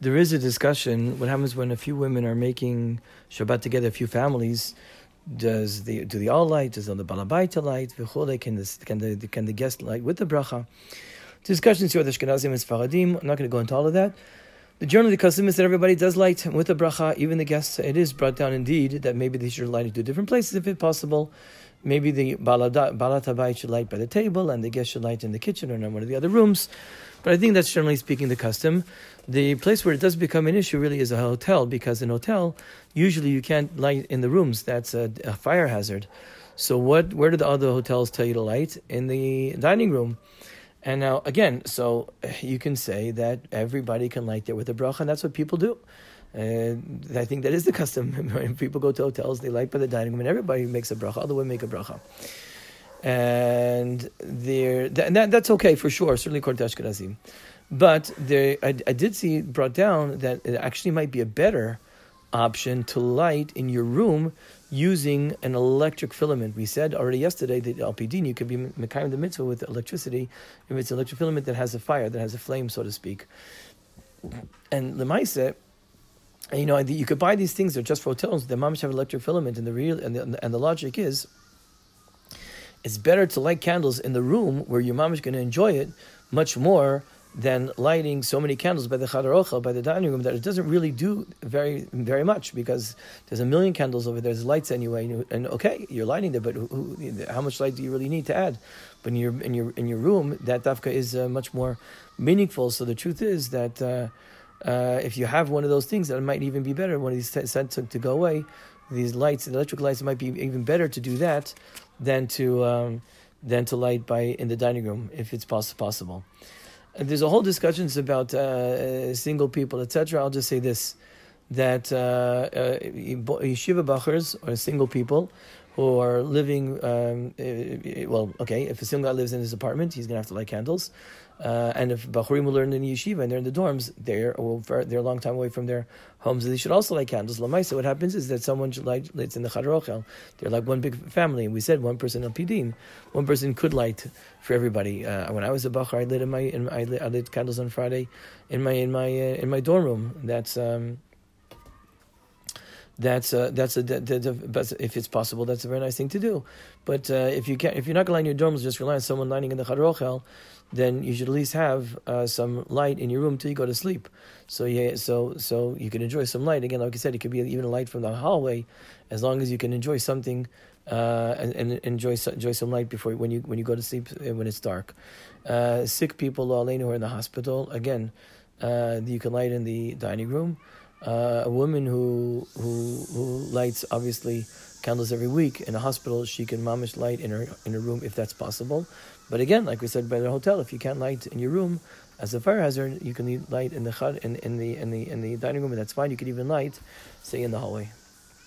there is a discussion. What happens when a few women are making Shabbat together, a few families? Does the do the all light? Does the balabaita light? Can the can the can the guest light with the bracha? Discussions here with Ashkenazim and Sfaradim. I'm not going to go into all of that. The generally the custom is that everybody does light with the bracha, even the guests. It is brought down indeed that maybe they should light it to different places if it's possible. Maybe the balatabayit should light by the table and the guest should light in the kitchen or in one of the other rooms. But I think that's generally speaking the custom. The place where it does become an issue really is a hotel because in a hotel, usually you can't light in the rooms. That's a, a fire hazard. So what? Where do the other hotels tell you to light? In the dining room. And now again, so you can say that everybody can light there with a bracha, and that's what people do. Uh, I think that is the custom. people go to hotels, they light by the dining room, and everybody makes a bracha. The women make a bracha, and there, and that, that's okay for sure. Certainly, according to Ashkenazim. But there, I, I did see brought down that it actually might be a better option to light in your room using an electric filament. We said already yesterday that LPD you can be mekayim the mitzvah with electricity if it's an electric filament that has a fire, that has a flame, so to speak. And the Maisa, you know, you could buy these things. They're just for hotels. The mamish have electric filament, and the real and the, and the logic is, it's better to light candles in the room where your mom is going to enjoy it much more than lighting so many candles by the chadarocha, by the dining room, that it doesn't really do very very much because there's a million candles over there. There's lights anyway, and okay, you're lighting there, but who, how much light do you really need to add? But in your in your in your room, that dafka is uh, much more meaningful. So the truth is that. Uh, uh, if you have one of those things, that might even be better. One of these sent to, to, go away, these lights, the electric lights, it might be even better to do that than to um, than to light by in the dining room if it's poss- possible. And there's a whole discussions about uh, single people, etc. I'll just say this: that uh, uh, yeshiva bachers or single people who are living. Um, well, okay, if a single guy lives in his apartment, he's going to have to light candles. Uh, and if Bachurim will learn in yeshiva and they're in the dorms, they're they're a long time away from their homes. They should also light candles. Lamaisa, what happens is that someone light. It's in the Chadrochel. They're like one big family, and we said one person pidin. One person could light for everybody. Uh, when I was a bachar, I lit in my, in, I, lit, I lit candles on Friday in my in my uh, in my dorm room. That's. Um, that's a, that's a, if it's possible, that's a very nice thing to do. But uh, if you can, if you're not going to line your dorms, just rely on someone lining in the chadrochel, then you should at least have uh, some light in your room till you go to sleep. So yeah, so so you can enjoy some light. Again, like I said, it could be even a light from the hallway, as long as you can enjoy something uh, and, and, enjoy enjoy some light before when you when you go to sleep uh, when it's dark. Uh, sick people, who are in the hospital, again, uh, you can light in the dining room. Uh, a woman who who who lights obviously candles every week in a hospital, she can mamish light in her in her room if that's possible. But again, like we said by the hotel, if you can't light in your room as a fire hazard, you can light in the in, in the in the in the dining room, and that's fine. You could even light, say, in the hallway.